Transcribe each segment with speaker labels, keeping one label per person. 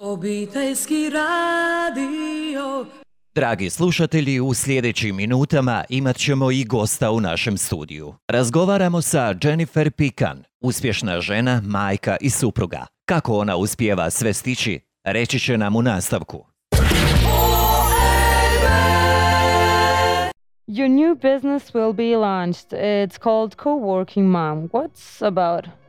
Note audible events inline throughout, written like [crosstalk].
Speaker 1: Obiteljski radio.
Speaker 2: Dragi slušatelji, u sljedećim minutama imat ćemo i gosta u našem studiju. Razgovaramo sa Jennifer Pikan, uspješna žena, majka i supruga. Kako ona uspijeva sve stići, reći će nam u nastavku.
Speaker 3: Your new business will be launched. It's called Co-working Mom. What's about?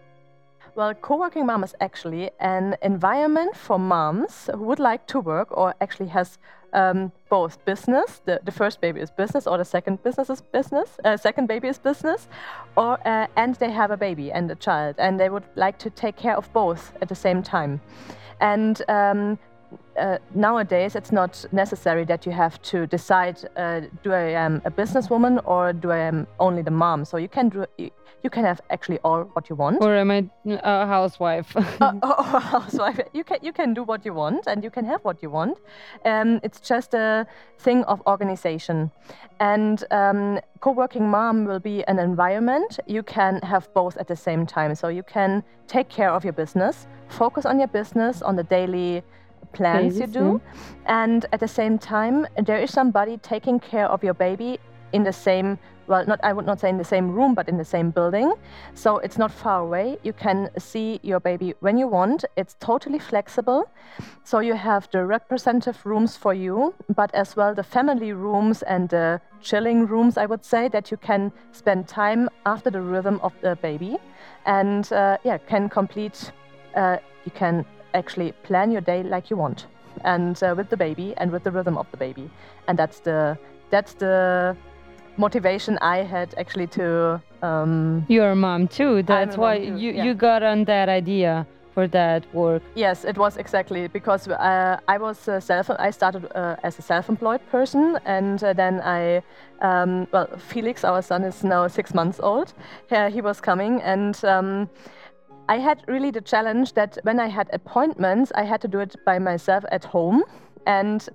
Speaker 4: Well, co-working mom is actually an environment for moms who would like to work or actually has um, both business. The, the first baby is business, or the second business is business. Uh, second baby is business, or uh, and they have a baby and a child, and they would like to take care of both at the same time. And um, uh, nowadays it's not necessary that you have to decide uh, do I am a businesswoman or do I am only the mom. So you can do you can have actually all what you want.
Speaker 3: Or am I a housewife? [laughs]
Speaker 4: uh, or a housewife. You can you can do what you want and you can have what you want. Um, it's just a thing of organization. And um, co-working mom will be an environment you can have both at the same time. So you can take care of your business, focus on your business on the daily plans you do, and at the same time there is somebody taking care of your baby in the same well not i would not say in the same room but in the same building. So it's not far away. You can see your baby when you want. It's totally flexible. So you have the representative rooms for you but as well the family rooms and the chilling rooms i would say that you can spend time after the rhythm of the baby. And uh, yeah can complete uh, you can actually plan your day like you want and uh, with the baby and with the rhythm of the baby and that's the that's the motivation i had actually to um,
Speaker 3: You're a mom too. That's why
Speaker 4: too,
Speaker 3: you,
Speaker 4: yeah.
Speaker 3: you got on that idea for that work.
Speaker 4: yes it was exactly because uh, i was uh, self i started uh, as a self-employed person and uh, then i um, well felix our son is now six months old uh, he was coming and um, I had really the challenge that when I had appointments, I had to do it by myself at home. And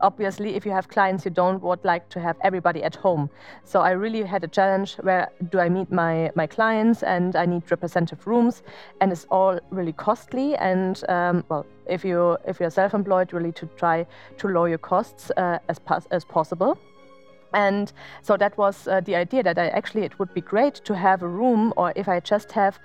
Speaker 4: obviously, if you have clients, you don't would like to have everybody at home. So I really had a challenge where do I meet my, my clients and I need representative rooms, and it's all really costly. And um, well, if you if you're self-employed, really to try to lower your costs uh, as as possible. And so that was uh, the idea that I actually it would be great to have a room, or if I just have,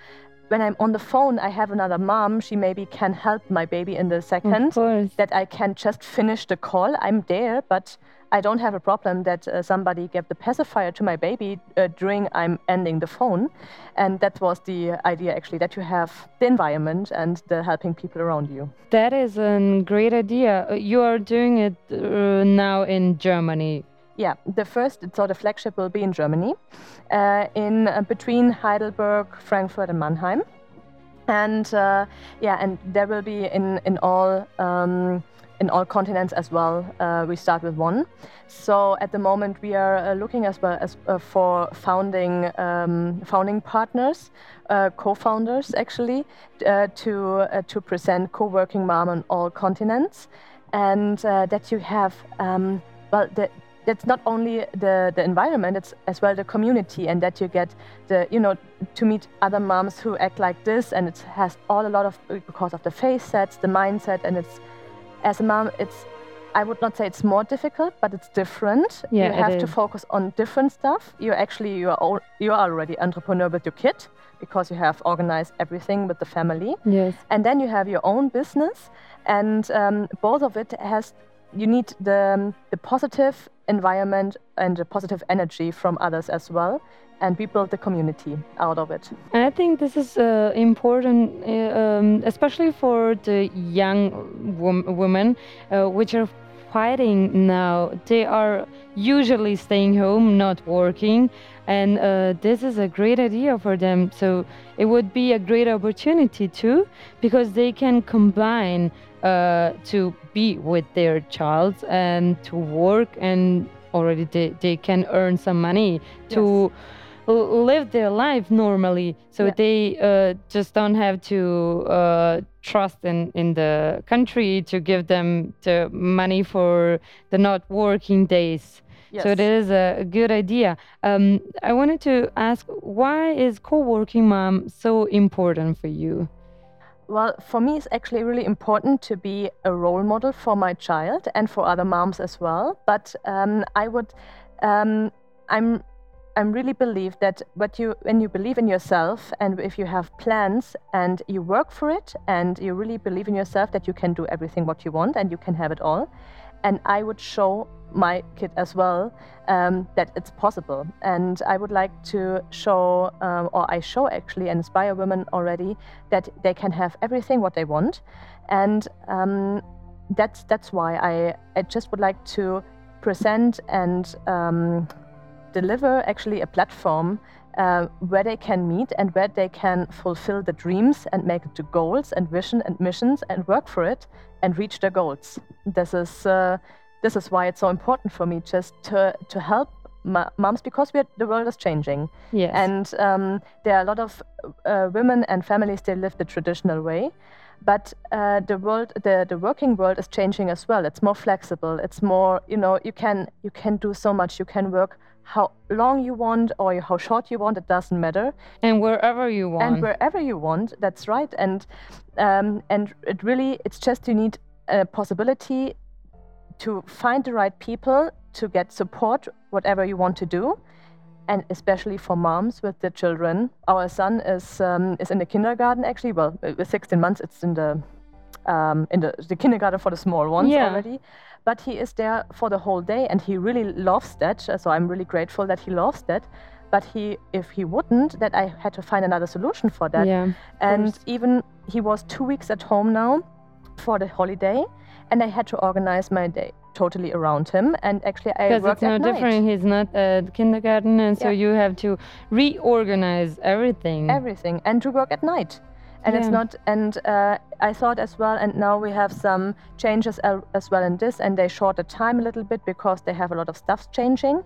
Speaker 4: when I'm on the phone, I have another mom. She maybe can help my baby in the second. That I can just finish the call. I'm there, but I don't have a problem that uh, somebody gave the pacifier to my baby uh, during I'm ending the phone. And that was the idea actually that you have the environment and the helping people around you.
Speaker 3: That is a great idea. Uh, You are doing it uh, now in Germany.
Speaker 4: Yeah, the first, so the flagship will be in Germany, uh, in uh, between Heidelberg, Frankfurt, and Mannheim, and uh, yeah, and there will be in in all um, in all continents as well. Uh, we start with one. So at the moment we are uh, looking as well as uh, for founding um, founding partners, uh, co-founders actually, uh, to uh, to present co-working mom on all continents, and that you have um, well the that's not only the, the environment, it's as well the community, and that you get the, you know, to meet other moms who act like this, and it has all a lot of, because of the face sets, the mindset, and it's, as a mom, it's, I would not say it's more difficult, but it's different.
Speaker 3: Yeah,
Speaker 4: you have to focus on different stuff. You actually, you are, all, you are already entrepreneur with your kid, because you have organized everything with the family
Speaker 3: Yes.
Speaker 4: and then you have your own business and um, both of it has you need the, um, the positive environment and positive energy from others as well and we build the community out of it.
Speaker 3: I think this is uh, important, uh, um, especially for the young wom- women, uh, which are fighting now. They are usually staying home, not working, and uh, this is a great idea for them. So it would be a great opportunity too, because they can combine uh, to be with their child and to work, and already they, they can earn some money to live their life normally so
Speaker 4: Yeah.
Speaker 3: they uh, just don't have to uh, trust in, in the country to give them the money for the not working days
Speaker 4: yes
Speaker 3: so that is a good idea um, i wanted to ask why is co-working mom so important for you
Speaker 4: well, for me, it's actually really important to be a role model for my child and for other moms as well. But um, I would, um, I'm, I'm really believe that what you, when you believe in yourself and if you have plans and you work for it and you really believe in yourself that you can do everything what you want and you can have it all, and I would show my kid as well um, that it's possible. And I would like to show, um, or I show actually, and inspire women already that they can have everything what they want, and um, that's that's why I I just would like to present and um, deliver actually a platform. Uh, where they can meet and where they can fulfill the dreams and make it to goals and vision and missions and work for it and reach their goals. This is uh, this is why it's so important for me just to to help moms because are, the world is changing
Speaker 3: Yes.
Speaker 4: and um, there are a lot of uh, women and families they live the traditional way but uh, the world the, the working world is changing as well it's more flexible it's more you know you can you can do so much you can work how long you want or how short you want it doesn't matter.
Speaker 3: And wherever you want.
Speaker 4: and wherever you want that's right. And um, and it really it's just you need a possibility to find the right people to get support whatever you want to do. And especially for moms with the children. Our son is um, is in the kindergarten actually. Well with 16 months it's in the um, in the, the kindergarten for the small ones
Speaker 3: Yeah.
Speaker 4: already but he is there for the whole day and he really loves that so i'm really grateful that he loves that but he if he wouldn't that i had to find another solution for that
Speaker 3: yeah.
Speaker 4: and even he was two weeks at home now for the holiday and i had to organize my day totally around him and actually i
Speaker 3: Because it's no
Speaker 4: at night.
Speaker 3: different. He's not at kindergarten, and so
Speaker 4: Yeah.
Speaker 3: you have to reorganize everything.
Speaker 4: everything and to work at night and it's not and uh, i thought as well and now we have some changes al- as well in this and they short the time a little bit because they have a lot of stuff changing.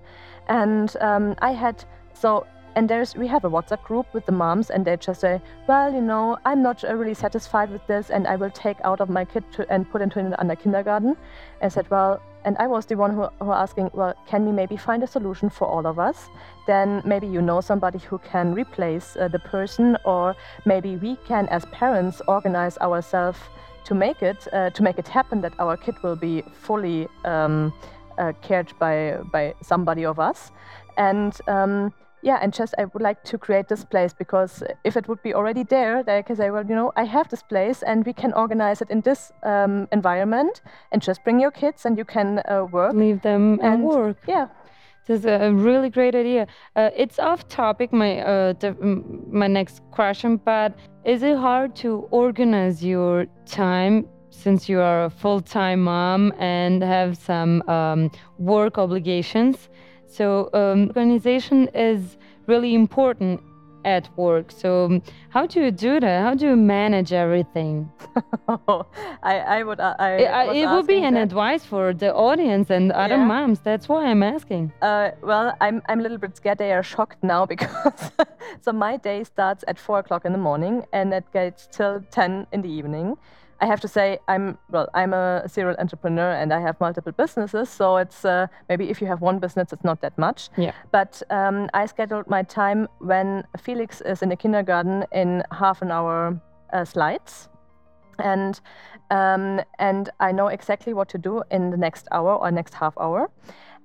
Speaker 4: And um, i had so and there's we have a whatsapp group with the moms and they just say well you know i'm not really satisfied with this and i will take out of my kid to, and put into under kindergarten. I said well and i was the one who, who asking well can we maybe find a solution for all of us? Then maybe you know somebody who can replace uh, the person or maybe we can as parents organize ourselves to make it uh, to make it happen that our kid will be fully um, uh, cared by by somebody of us. And um, yeah and just i would like to create this place because if it would be already there they can say well you know i have this place and we can organize it in this um, environment and just bring your kids and you can uh, work
Speaker 3: Leave them and,
Speaker 4: and
Speaker 3: work.
Speaker 4: yeah
Speaker 3: This is a really great idea. Uh, it's off topic, my uh, my next question, but is it hard to organize your time since you are a full-time mom and have some um, work obligations? So um, organization is really important at work. So um, how do you do that? How do you manage everything? [laughs]
Speaker 4: I, I would I,
Speaker 3: It, it would be an
Speaker 4: that.
Speaker 3: advice for the audience and other
Speaker 4: Yeah.
Speaker 3: moms. That's why I'm asking.
Speaker 4: Uh, well, I'm, I'm a little bit scared. They are shocked now [laughs] because so my day starts at four o'clock in the morning and it gets till ten in the evening. I have to say I'm well. I'm a serial entrepreneur and I have multiple businesses. So it's uh, maybe if you have one business, it's not that much.
Speaker 3: Yeah.
Speaker 4: But um, I scheduled my time when Felix is in the kindergarten in half an hour uh, slides, and um, and I know exactly what to do in the next hour or next half hour.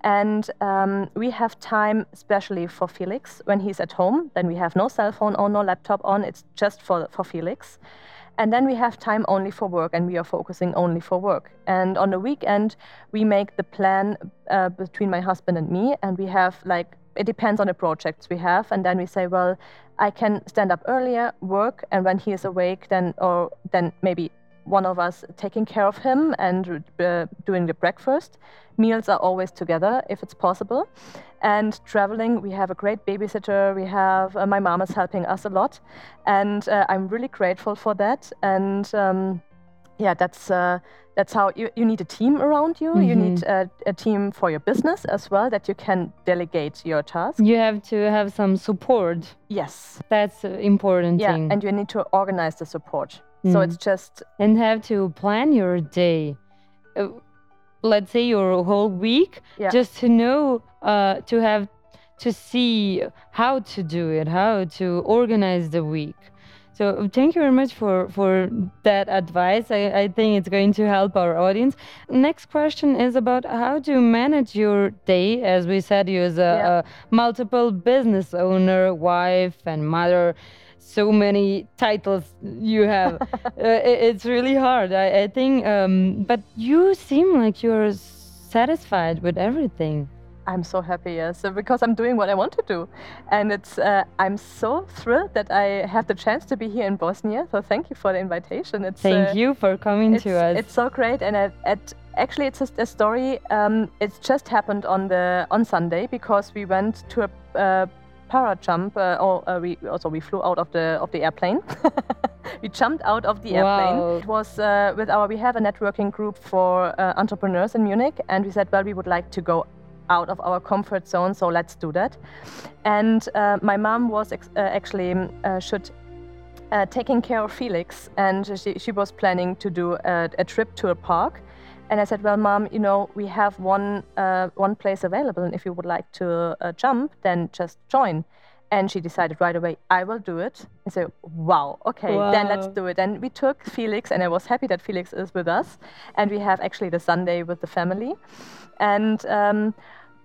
Speaker 4: And um, we have time, especially for Felix, when he's at home. Then we have no cell phone on, no laptop on. It's just for for Felix. And then we have time only for work, and we are focusing only for work. And on the weekend, we make the plan uh, between my husband and me, and we have like it depends on the projects we have, and then we say, well, I can stand up earlier, work, and when he is awake, then or then maybe one of us taking care of him and uh, doing the breakfast. Meals are always together if it's possible. And traveling, we have a great babysitter. We have uh, my mom is helping us a lot, and uh, I'm really grateful for that. And um, yeah, that's uh, that's how you, you need a team around you. You need a, a team for your business as well that you can delegate your tasks.
Speaker 3: You have to have some support.
Speaker 4: Yes.
Speaker 3: That's an important
Speaker 4: Yeah,
Speaker 3: thing.
Speaker 4: and you need to organize the support. So
Speaker 3: Mm.
Speaker 4: it's just
Speaker 3: and have to plan your day. Uh, let's say your whole week,
Speaker 4: Yeah.
Speaker 3: just to know, uh, to have, to see how to do it, how to organize the week. So thank you very much for for that advice. I, I think it's going to help our audience. Next question is about how to manage your day. As we said, you as a,
Speaker 4: Yeah.
Speaker 3: a multiple business owner, wife, and mother. So many titles you have. [laughs] uh, it- it's really hard. I, I think, um, but you seem like you're satisfied with everything.
Speaker 4: I'm so happy, yes, so because I'm doing what I want to do, and it's uh, I'm so thrilled that I have the chance to be here in Bosnia. So thank you for the invitation. It's
Speaker 3: Thank
Speaker 4: uh,
Speaker 3: you for coming to us.
Speaker 4: It's so great, and at actually it's just a story. Um, it's just happened on the on Sunday because we went to a uh, para jump. Uh, or uh, we also we flew out of the of the airplane. [laughs] we jumped out of the airplane.
Speaker 3: Wow.
Speaker 4: It was uh, with our we have a networking group for uh, entrepreneurs in Munich, and we said, well, we would like to go out of our comfort zone, so let's do that. And uh, my mom was ex- uh, actually should uh, taking care of Felix, and she, she was planning to do a, a trip to a park. And I said, "Well, mom, you know, we have one uh, one place available, and if you would like to uh, jump, then just join." And she decided right away, "I will do it." I said, "Wow, okay, then let's do it." And we took Felix, and I was happy that Felix is with us, and we have actually the Sunday with the family. And um,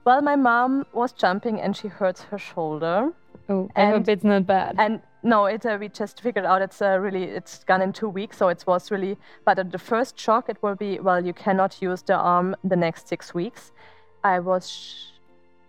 Speaker 4: well, my mom was jumping, and she hurts her shoulder.
Speaker 3: Oh, I hope
Speaker 4: and-
Speaker 3: it's not bad.
Speaker 4: And no, it uh, we just figured out it's uh, really it's gone in two weeks, so it was really. But at the first shock, it will be well, you cannot use the arm the next six weeks. I was, sh-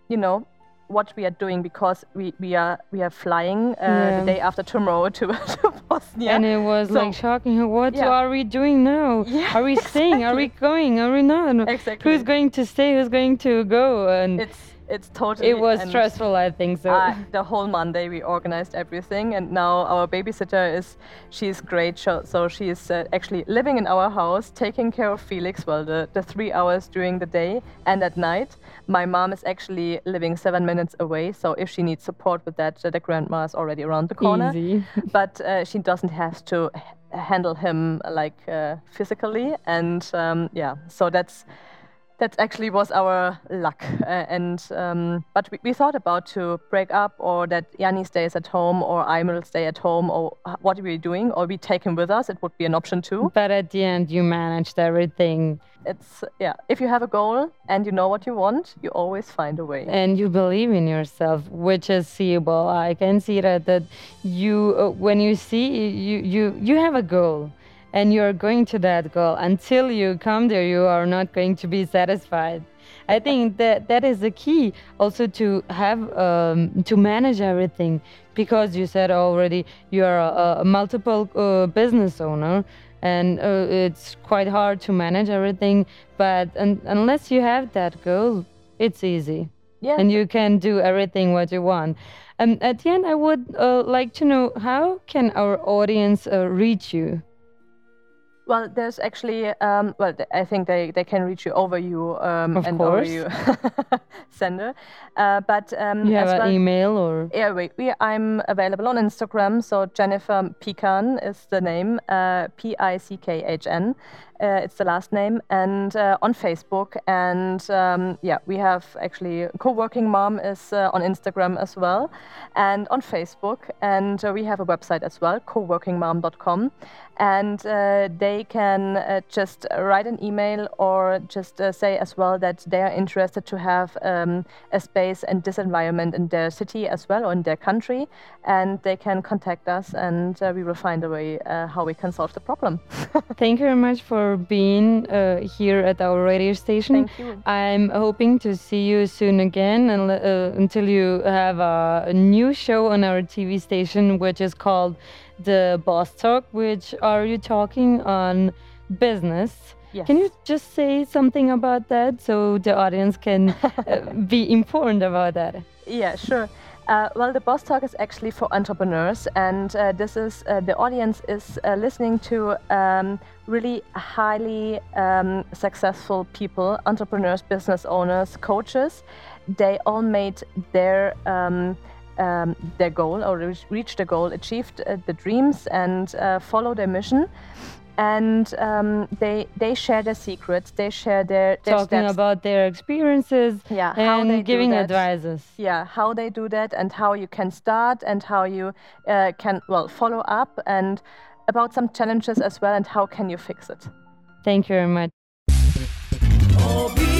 Speaker 4: you know, what we are doing because we we are we are flying uh,
Speaker 3: Yeah.
Speaker 4: the day after tomorrow [laughs] to, to Bosnia.
Speaker 3: and it was
Speaker 4: So-
Speaker 3: like shocking. What
Speaker 4: Yeah.
Speaker 3: are we doing now?
Speaker 4: Yeah,
Speaker 3: are we staying? Are we going? Are we not?
Speaker 4: Exactly.
Speaker 3: Who's going to stay? Who's going to go? And
Speaker 4: It's it's totally.
Speaker 3: it was stressful, I think so.
Speaker 4: Uh, the whole Monday we organized everything, and now our babysitter is she's great. So, she's uh, actually living in our house, taking care of Felix. Well, the, the three hours during the day and at night. My mom is actually living seven minutes away, so if she needs support with that, the grandma is already around the corner.
Speaker 3: Easy. [laughs]
Speaker 4: But uh, she doesn't have to handle him like uh, physically, and um, yeah, so that's that actually was our luck. Uh, and um, but we, we thought about to break up, or that Yanni stays at home, or I will stay at home, or what are we doing, or we take him with us. It would be an option too.
Speaker 3: But at the end, you managed everything,
Speaker 4: It's yeah. If you have a goal and you know what you want, you always find a way.
Speaker 3: and you believe in yourself, which is seeable. I can see that that you, uh, when you see you, you, you have a goal, and you're going to that goal. Until you come there, you are not going to be satisfied. I think that that is the key also to have um, to manage everything because you said already you are a, a multiple uh, business owner and uh, it's quite hard to manage everything but un- unless you have that goal it's easy
Speaker 4: Yeah.
Speaker 3: and you can do everything what you want and at the end i would uh, like to know how can our audience uh, reach you
Speaker 4: Well, there's actually, um, well, I think they, they can reach you over you um,
Speaker 3: Of
Speaker 4: and
Speaker 3: course.
Speaker 4: over you [laughs] sender. Uh, but um,
Speaker 3: you have
Speaker 4: as
Speaker 3: an
Speaker 4: well,
Speaker 3: email or
Speaker 4: yeah, wait, we, I'm available on Instagram. So Jennifer Pickhan is the name, uh, P I C K H N. Uh, it's the last name, and uh, on Facebook. And um, yeah, we have actually co-working mom is uh, on Instagram as well, and on Facebook. And uh, we have a website as well, coworkingmom.com. And uh, they can uh, just write an email or just say as well that they are interested to have um, a space and this environment in their city as well or in their country. And they can contact us and we will find a way how we can solve the problem. [laughs]
Speaker 3: thank you very much for being uh, here at our radio station
Speaker 4: Thank you.
Speaker 3: I'm hoping to see you soon again and, uh, until you have a, a new show on our TV station, which is called The Boss Talk, which are you talking on business?
Speaker 4: Yes.
Speaker 3: Can you just say something about that so the audience can [laughs] uh, be informed about that?
Speaker 4: Yeah, sure. Uh, well, the Boss Talk is actually for entrepreneurs, and uh, this is uh, the audience is uh, listening to um, really highly um, successful people, entrepreneurs, business owners, coaches. They all made their um, um, their goal or reach, reached the goal, achieved uh, the dreams, and uh, follow their mission. And um, they they share their secrets. They share their, their
Speaker 3: Talking
Speaker 4: steps.
Speaker 3: about their experiences
Speaker 4: Yeah, how
Speaker 3: and
Speaker 4: they do
Speaker 3: giving
Speaker 4: that.
Speaker 3: advices.
Speaker 4: yeah how they do that and how you can start and how you uh, can well follow up and about some challenges as well and how can you fix it
Speaker 3: Thank you very much.
Speaker 1: Oh,